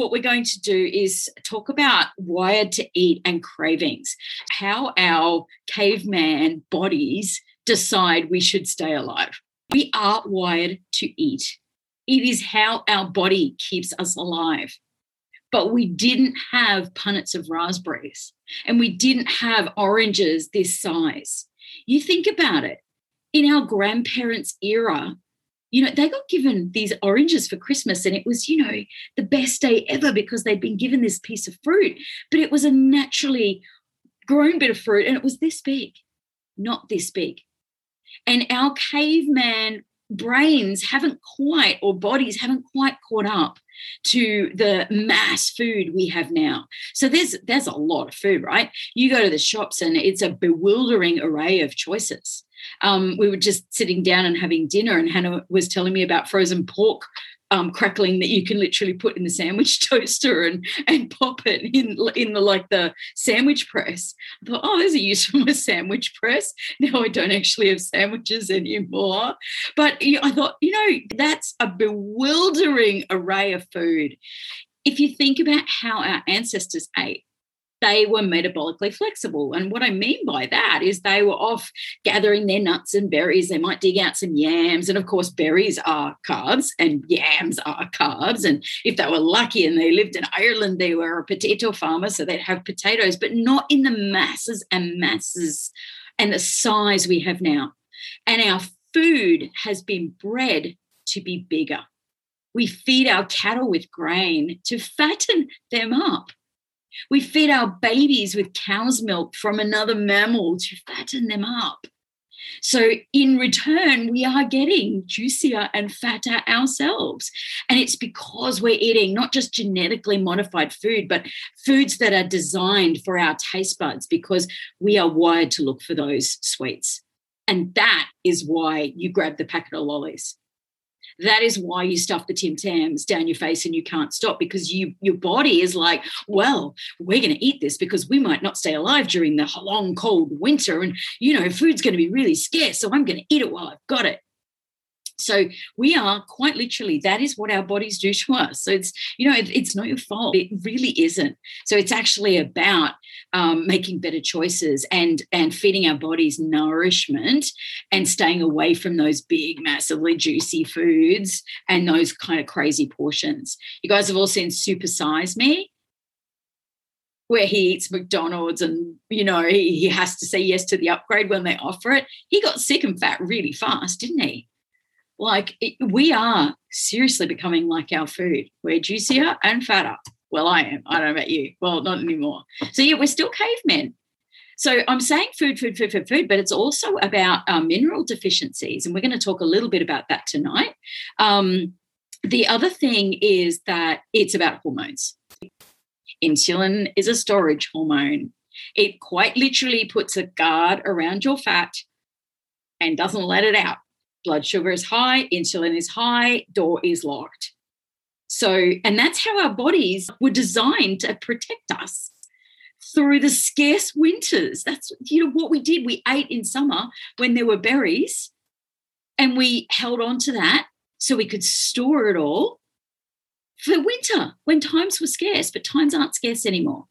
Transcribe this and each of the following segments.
what we're going to do is talk about wired to eat and cravings, how our caveman bodies decide we should stay alive. We are wired to eat, it is how our body keeps us alive. But we didn't have punnets of raspberries and we didn't have oranges this size. You think about it. In our grandparents' era, you know, they got given these oranges for Christmas, and it was, you know, the best day ever because they'd been given this piece of fruit. But it was a naturally grown bit of fruit, and it was this big, not this big. And our caveman brains haven't quite, or bodies haven't quite caught up to the mass food we have now. So there's there's a lot of food, right? You go to the shops and it's a bewildering array of choices um, we were just sitting down and having dinner, and Hannah was telling me about frozen pork um, crackling that you can literally put in the sandwich toaster and and pop it in in the like the sandwich press. I thought, oh, there's a use for my sandwich press. Now I don't actually have sandwiches anymore. But I thought, you know, that's a bewildering array of food. If you think about how our ancestors ate, they were metabolically flexible. And what I mean by that is they were off gathering their nuts and berries. They might dig out some yams. And of course, berries are carbs and yams are carbs. And if they were lucky and they lived in Ireland, they were a potato farmer. So they'd have potatoes, but not in the masses and masses and the size we have now. And our food has been bred to be bigger. We feed our cattle with grain to fatten them up. We feed our babies with cow's milk from another mammal to fatten them up. So, in return, we are getting juicier and fatter ourselves. And it's because we're eating not just genetically modified food, but foods that are designed for our taste buds because we are wired to look for those sweets. And that is why you grab the packet of lollies that is why you stuff the Tim Tams down your face and you can't stop because you your body is like, well, we're going to eat this because we might not stay alive during the long cold winter, and you know, food's going to be really scarce, so I'm going to eat it while I've got it. So we are quite literally, that is what our bodies do to us. So it's, you know, it, it's not your fault. It really isn't. So it's actually about um, making better choices and and feeding our bodies nourishment and staying away from those big, massively juicy foods and those kind of crazy portions. You guys have all seen Super Size Me where he eats McDonald's and you know he, he has to say yes to the upgrade when they offer it. He got sick and fat really fast, didn't he? Like it, we are seriously becoming like our food. We're juicier and fatter. Well, I am. I don't know about you. Well, not anymore. So yeah, we're still cavemen. So I'm saying food, food, food, food, food, but it's also about um, mineral deficiencies, and we're going to talk a little bit about that tonight. Um, the other thing is that it's about hormones. Insulin is a storage hormone. It quite literally puts a guard around your fat and doesn't let it out blood sugar is high, insulin is high, door is locked. So, and that's how our bodies were designed to protect us through the scarce winters. That's you know what we did. We ate in summer when there were berries, and we held on to that so we could store it all for winter when times were scarce, but times aren't scarce anymore.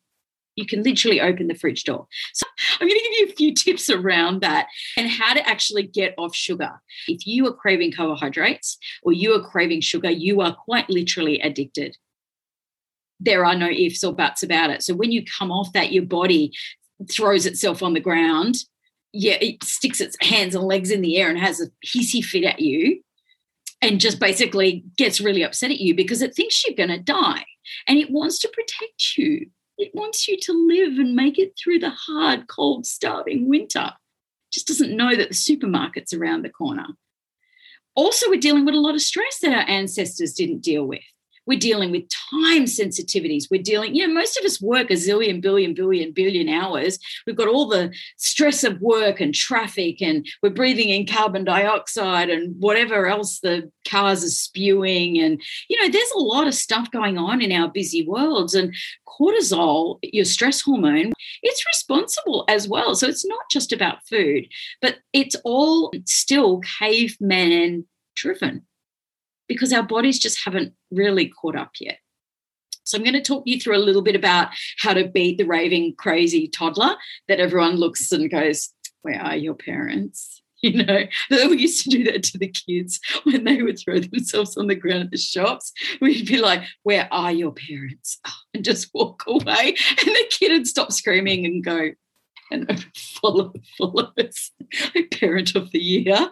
You can literally open the fridge door. So I'm going to give you a few tips around that and how to actually get off sugar. If you are craving carbohydrates or you are craving sugar, you are quite literally addicted. There are no ifs or buts about it. So when you come off that, your body throws itself on the ground. Yeah, it sticks its hands and legs in the air and has a hissy fit at you and just basically gets really upset at you because it thinks you're going to die and it wants to protect you. It wants you to live and make it through the hard, cold, starving winter. It just doesn't know that the supermarket's around the corner. Also, we're dealing with a lot of stress that our ancestors didn't deal with. We're dealing with time sensitivities. We're dealing, you know, most of us work a zillion, billion, billion, billion hours. We've got all the stress of work and traffic, and we're breathing in carbon dioxide and whatever else the cars are spewing. And, you know, there's a lot of stuff going on in our busy worlds. And cortisol, your stress hormone, it's responsible as well. So it's not just about food, but it's all still caveman driven because our bodies just haven't really caught up yet. So I'm going to talk you through a little bit about how to beat the raving crazy toddler that everyone looks and goes, Where are your parents? You know, we used to do that to the kids when they would throw themselves on the ground at the shops. We'd be like, Where are your parents? And just walk away. And the kid would stop screaming and go, and follow, follow us, parent of the year.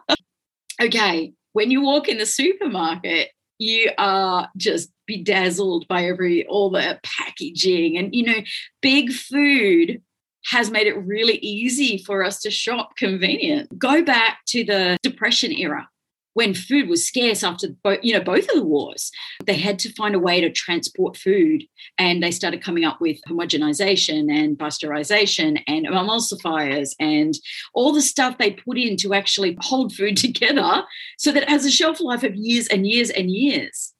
Okay, when you walk in the supermarket, you are just bedazzled by every all the packaging. And you know big food has made it really easy for us to shop convenient. Go back to the depression era when food was scarce after both, you know, both of the wars, they had to find a way to transport food, and they started coming up with homogenization and pasteurization and emulsifiers and all the stuff they put in to actually hold food together, so that it has a shelf life of years and years and years.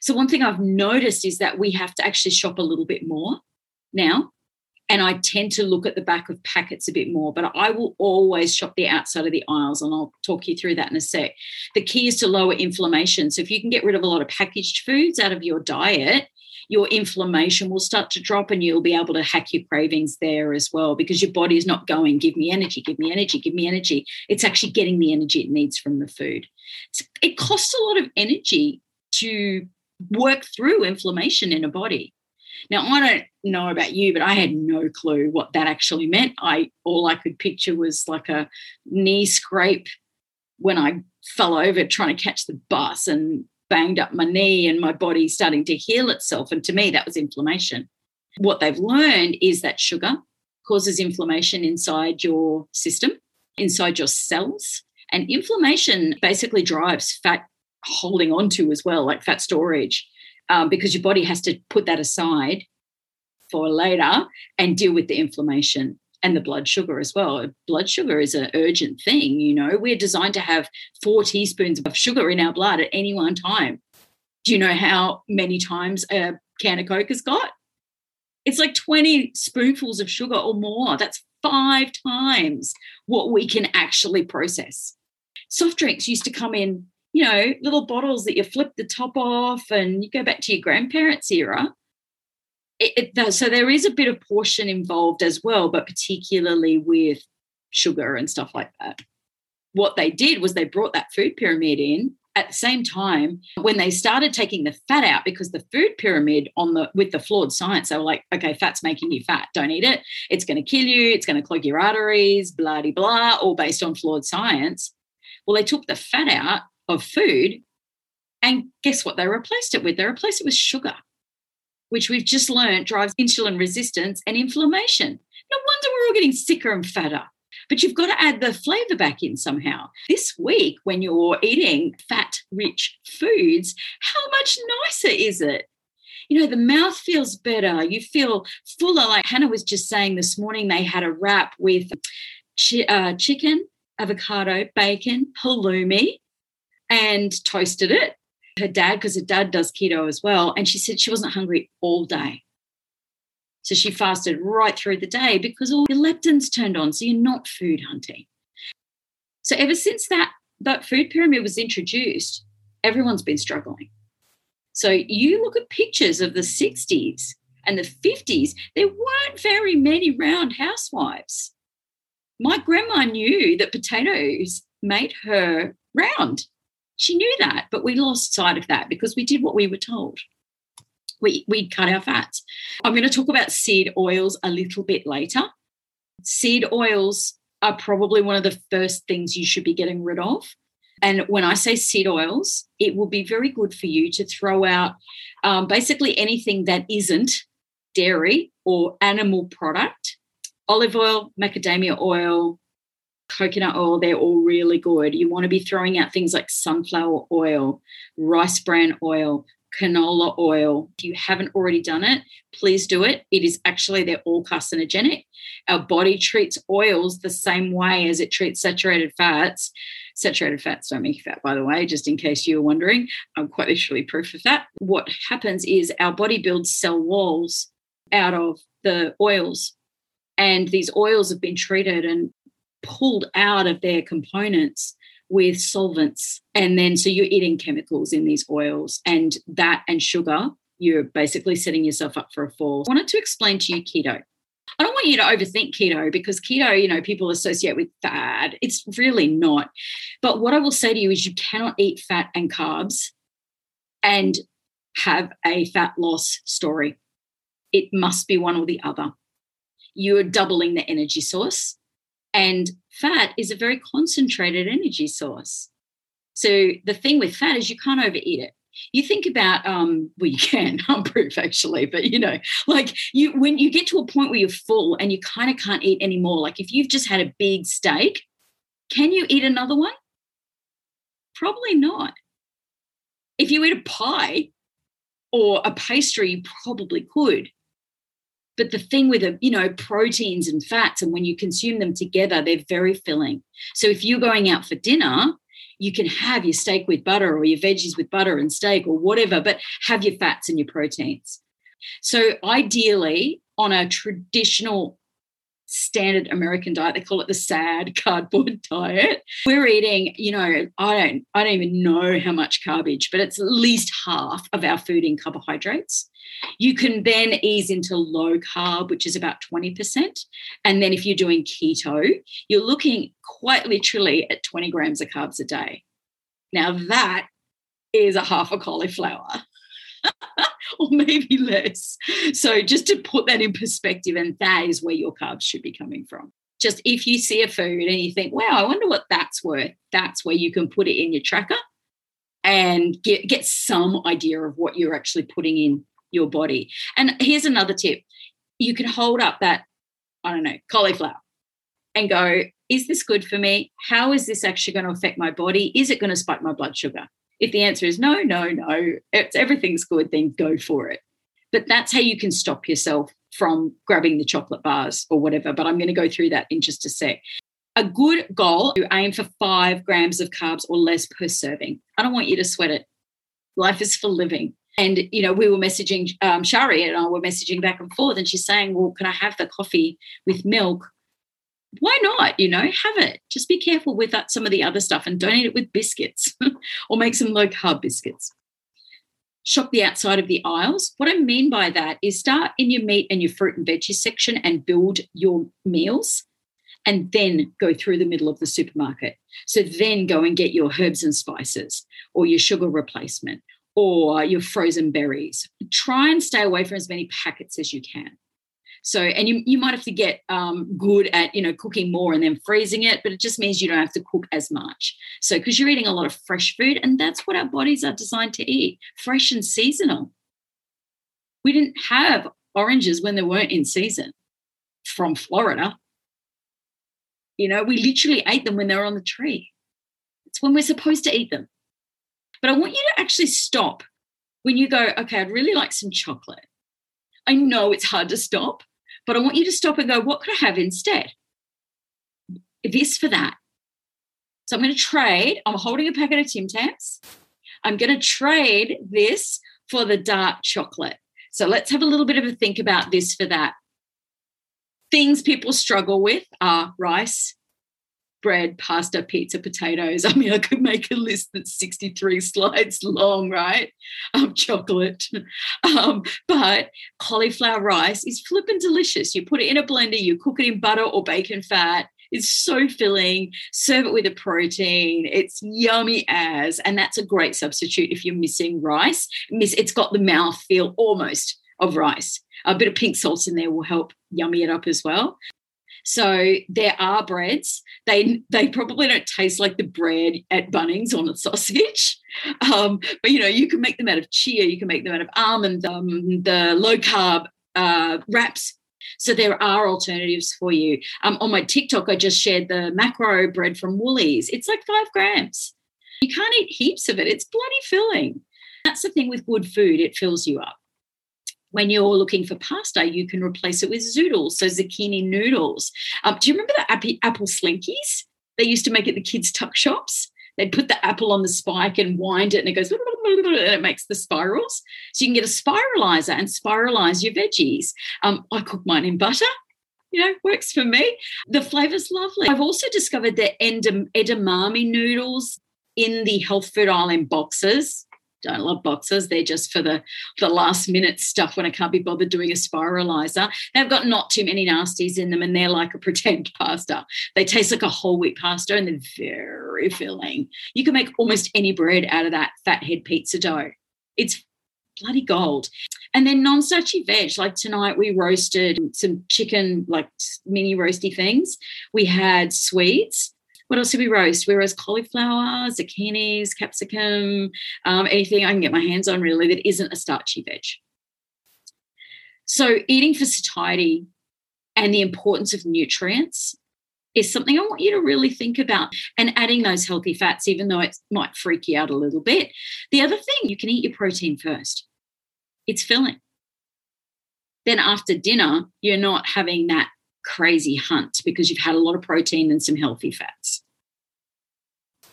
So one thing I've noticed is that we have to actually shop a little bit more now and I tend to look at the back of packets a bit more, but I will always shop the outside of the aisles, and I'll talk you through that in a sec. The key is to lower inflammation. So if you can get rid of a lot of packaged foods out of your diet, your inflammation will start to drop and you'll be able to hack your cravings there as well because your body is not going, give me energy, give me energy, give me energy. It's actually getting the energy it needs from the food. It costs a lot of energy to work through inflammation in a body. Now, I don't know about you, but I had no clue what that actually meant. I all I could picture was like a knee scrape when I fell over trying to catch the bus and banged up my knee and my body starting to heal itself. And to me, that was inflammation. What they've learned is that sugar causes inflammation inside your system, inside your cells. And inflammation basically drives fat holding on to as well, like fat storage um, because your body has to put that aside for later and deal with the inflammation and the blood sugar as well. Blood sugar is an urgent thing, you know. We're designed to have four teaspoons of sugar in our blood at any one time. Do you know how many times a can of Coke has got? It's like 20 spoonfuls of sugar or more. That's five times what we can actually process. Soft drinks used to come in you know, little bottles that you flip the top off and you go back to your grandparents' era. It, it. So there is a bit of portion involved as well, but particularly with sugar and stuff like that. What they did was they brought that food pyramid in at the same time when they started taking the fat out because the food pyramid on the with the flawed science they were like okay fat's making you fat don't eat it it's going to kill you it's going to clog your arteries blah blah blah all based on flawed science well they took the fat out of food. And guess what they replaced it with? They replaced it with sugar, which we've just learned drives insulin resistance and inflammation. No wonder we're all getting sicker and fatter. But you've got to add the flavor back in somehow. This week, when you're eating fat rich foods, how much nicer is it? You know, the mouth feels better. You feel fuller. Like Hannah was just saying this morning, they had a wrap with chi- uh, chicken, avocado, bacon, halloumi, and toasted it. Her dad, because her dad does keto as well, and she said she wasn't hungry all day. So she fasted right through the day because all your leptins turned on. So you're not food hunting. So ever since that, that food pyramid was introduced, everyone's been struggling. So you look at pictures of the 60s and the 50s, there weren't very many round housewives. My grandma knew that potatoes made her round. She knew that, but we lost sight of that because we did what we were told. We, we cut our fats. I'm going to talk about seed oils a little bit later. Seed oils are probably one of the first things you should be getting rid of. And when I say seed oils, it will be very good for you to throw out um, basically anything that isn't dairy or animal product olive oil, macadamia oil, coconut oil, they're all really good. You want to be throwing out things like sunflower oil, rice bran oil, canola oil. If you haven't already done it, please do it. It is actually, they're all carcinogenic. Our body treats oils the same way as it treats saturated fats. Saturated fats don't make fat, by the way, just in case you were wondering. I'm quite literally proof of that. What happens is our body builds cell walls out of the oils. And these oils have been treated and pulled out of their components with solvents. And then so you're eating chemicals in these oils, and that and sugar you're basically setting yourself up for a fall. I wanted to explain to you keto. I don't want you to overthink keto because keto, you know, people associate with fat. It's really not. But what I will say to you is you cannot eat fat and carbs and have a fat loss story. It must be one or the other. You are doubling the energy source, and fat is a very concentrated energy source. So the thing with fat is you can't overeat it. You think about um well you can i'm proof actually but you know like you when you get to a point where you're full and you kind of can't eat anymore like if you've just had a big steak can you eat another one? Probably not. If you eat a pie or a pastry you probably could but the thing with the you know proteins and fats and when you consume them together they're very filling so if you're going out for dinner you can have your steak with butter or your veggies with butter and steak or whatever, but have your fats and your proteins. So, ideally, on a traditional standard American diet, they call it the sad cardboard diet. We're eating, you know, I don't, I don't even know how much garbage, but it's at least half of our food in carbohydrates. You can then ease into low carb, which is about 20%. And then if you're doing keto, you're looking quite literally at 20 grams of carbs a day. Now, that is a half a cauliflower. or maybe less. So, just to put that in perspective, and that is where your carbs should be coming from. Just if you see a food and you think, wow, I wonder what that's worth, that's where you can put it in your tracker and get, get some idea of what you're actually putting in your body. And here's another tip you can hold up that, I don't know, cauliflower and go, is this good for me? How is this actually going to affect my body? Is it going to spike my blood sugar? If the answer is no, no, no, it's, everything's good, then go for it. But that's how you can stop yourself from grabbing the chocolate bars or whatever. But I'm going to go through that in just a sec. A good goal, you aim for five grams of carbs or less per serving. I don't want you to sweat it. Life is for living. And, you know, we were messaging, um, Shari and I were messaging back and forth, and she's saying, Well, can I have the coffee with milk? Why not? You know, have it. Just be careful with that, some of the other stuff and don't eat it with biscuits or make some low carb biscuits. Shop the outside of the aisles. What I mean by that is start in your meat and your fruit and veggie section and build your meals and then go through the middle of the supermarket. So then go and get your herbs and spices or your sugar replacement or your frozen berries. Try and stay away from as many packets as you can. So, and you, you might have to get um, good at, you know, cooking more and then freezing it, but it just means you don't have to cook as much. So, because you're eating a lot of fresh food, and that's what our bodies are designed to eat fresh and seasonal. We didn't have oranges when they weren't in season from Florida. You know, we literally ate them when they were on the tree. It's when we're supposed to eat them. But I want you to actually stop when you go, okay, I'd really like some chocolate. I know it's hard to stop, but I want you to stop and go, what could I have instead? This for that. So I'm going to trade. I'm holding a packet of Tim Tams. I'm going to trade this for the dark chocolate. So let's have a little bit of a think about this for that. Things people struggle with are rice, bread, pasta, pizza, potatoes. I mean, I could make a list that's 63 slides long, right? Um, chocolate. Um, but cauliflower rice is flippin' delicious. You put it in a blender, you cook it in butter or bacon fat. It's so filling. Serve it with a protein. It's yummy as, and that's a great substitute if you're missing rice. Miss, it's got the mouth feel almost of rice. A bit of pink salt in there will help yummy it up as well. So there are breads. They they probably don't taste like the bread at Bunnings on a sausage, um, but you know you can make them out of chia. You can make them out of almond. Um, the low carb uh, wraps. So there are alternatives for you. Um, on my TikTok, I just shared the macro bread from Woolies. It's like five grams. You can't eat heaps of it. It's bloody filling. That's the thing with good food; it fills you up when you're looking for pasta, you can replace it with zoodles, so zucchini noodles. Um, do you remember the apple slinkies they used to make at the kids' tuck shops? They'd put the apple on the spike and wind it, and it goes and it makes the spirals. So you can get a spiralizer and spiralize your veggies. Um, I cook mine in butter. You know, works for me. The flavor's lovely. I've also discovered the edamame noodles in the health food aisle in boxes don't love boxes. They're just for the, the last minute stuff when I can't be bothered doing a spiralizer. They've got not too many nasties in them and they're like a pretend pasta. They taste like a whole wheat pasta and they're very filling. You can make almost any bread out of that fathead pizza dough. It's bloody gold. And then non starchy veg, like tonight we roasted some chicken, like mini roasty things. We had sweets what else did we roast? We roast cauliflower, zucchinis, capsicum, um, anything I can get my hands on really that isn't a starchy veg. So, eating for satiety and the importance of nutrients is something I want you to really think about and adding those healthy fats, even though it might freak you out a little bit. The other thing, you can eat your protein first, it's filling. Then, after dinner, you're not having that crazy hunt because you've had a lot of protein and some healthy fats.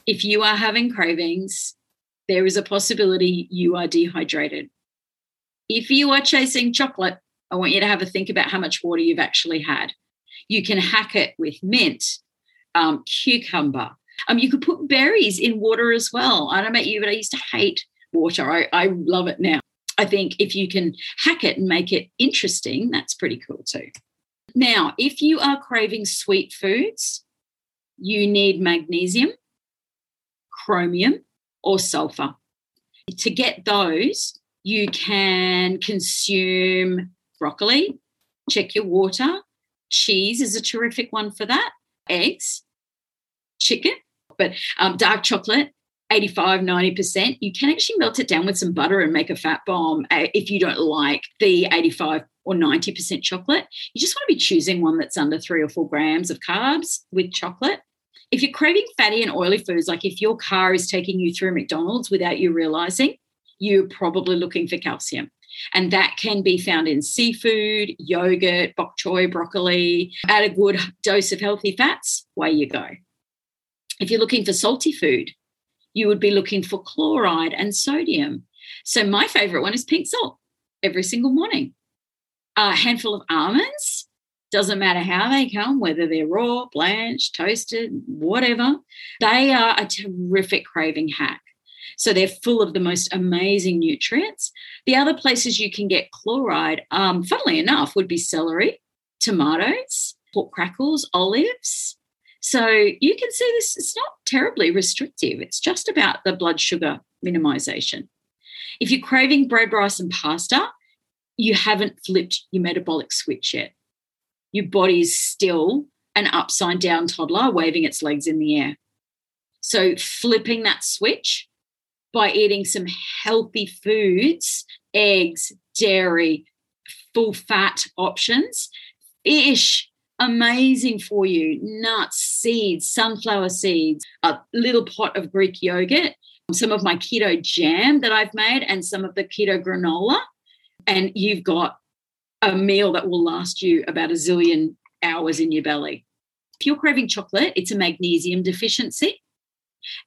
If you are having cravings, there is a possibility you are dehydrated. If you are chasing chocolate, I want you to have a think about how much water you've actually had. You can hack it with mint, um, cucumber. Um, you could put berries in water as well. I don't know about you, but I used to hate water. I, I love it now. I think if you can hack it and make it interesting, that's pretty cool too. Now, if you are craving sweet foods, you need magnesium, chromium, or sulfur. To get those, you can consume broccoli, check your water. Cheese is a terrific one for that. Eggs, chicken, but um, dark chocolate, 85, 90%. You can actually melt it down with some butter and make a fat bomb uh, if you don't like the 85 or 90% chocolate. You just want to be choosing one that's under three or four grams of carbs with chocolate. If you're craving fatty and oily foods, like if your car is taking you through McDonald's without you realizing, you're probably looking for calcium. And that can be found in seafood, yogurt, bok choy, broccoli. Add a good dose of healthy fats, way you go. If you're looking for salty food, you would be looking for chloride and sodium. So, my favorite one is pink salt every single morning a handful of almonds. Doesn't matter how they come, whether they're raw, blanched, toasted, whatever. They are a terrific craving hack. So they're full of the most amazing nutrients. The other places you can get chloride, um, funnily enough, would be celery, tomatoes, pork crackles, olives. So you can see this, it's not terribly restrictive. It's just about the blood sugar minimization. If you're craving bread, rice, and pasta, you haven't flipped your metabolic switch yet. Your body's still an upside down toddler waving its legs in the air. So, flipping that switch by eating some healthy foods, eggs, dairy, full fat options, fish, amazing for you, nuts, seeds, sunflower seeds, a little pot of Greek yogurt, some of my keto jam that I've made, and some of the keto granola and you've got a meal that will last you about a zillion hours in your belly. If you're craving chocolate, it's a magnesium deficiency.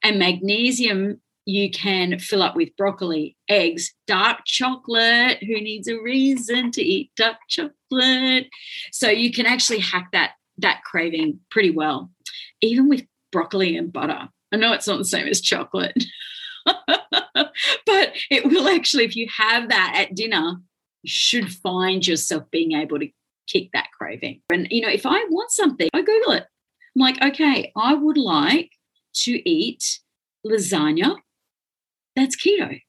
And magnesium you can fill up with broccoli, eggs, dark chocolate. Who needs a reason to eat dark chocolate? So you can actually hack that that craving pretty well, even with broccoli and butter. I know it's not the same as chocolate, but it will actually, if you have that at dinner, should find yourself being able to kick that craving. And, you know, if I want something, I Google it. I'm like, okay, I would like to eat lasagna that's keto.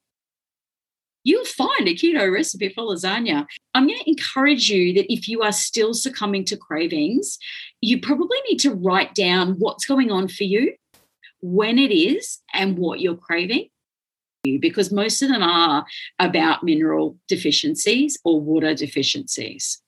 You'll find a keto recipe for lasagna. I'm going to encourage you that if you are still succumbing to cravings, you probably need to write down what's going on for you, when it is, and what you're craving because most of them are about mineral deficiencies or water deficiencies.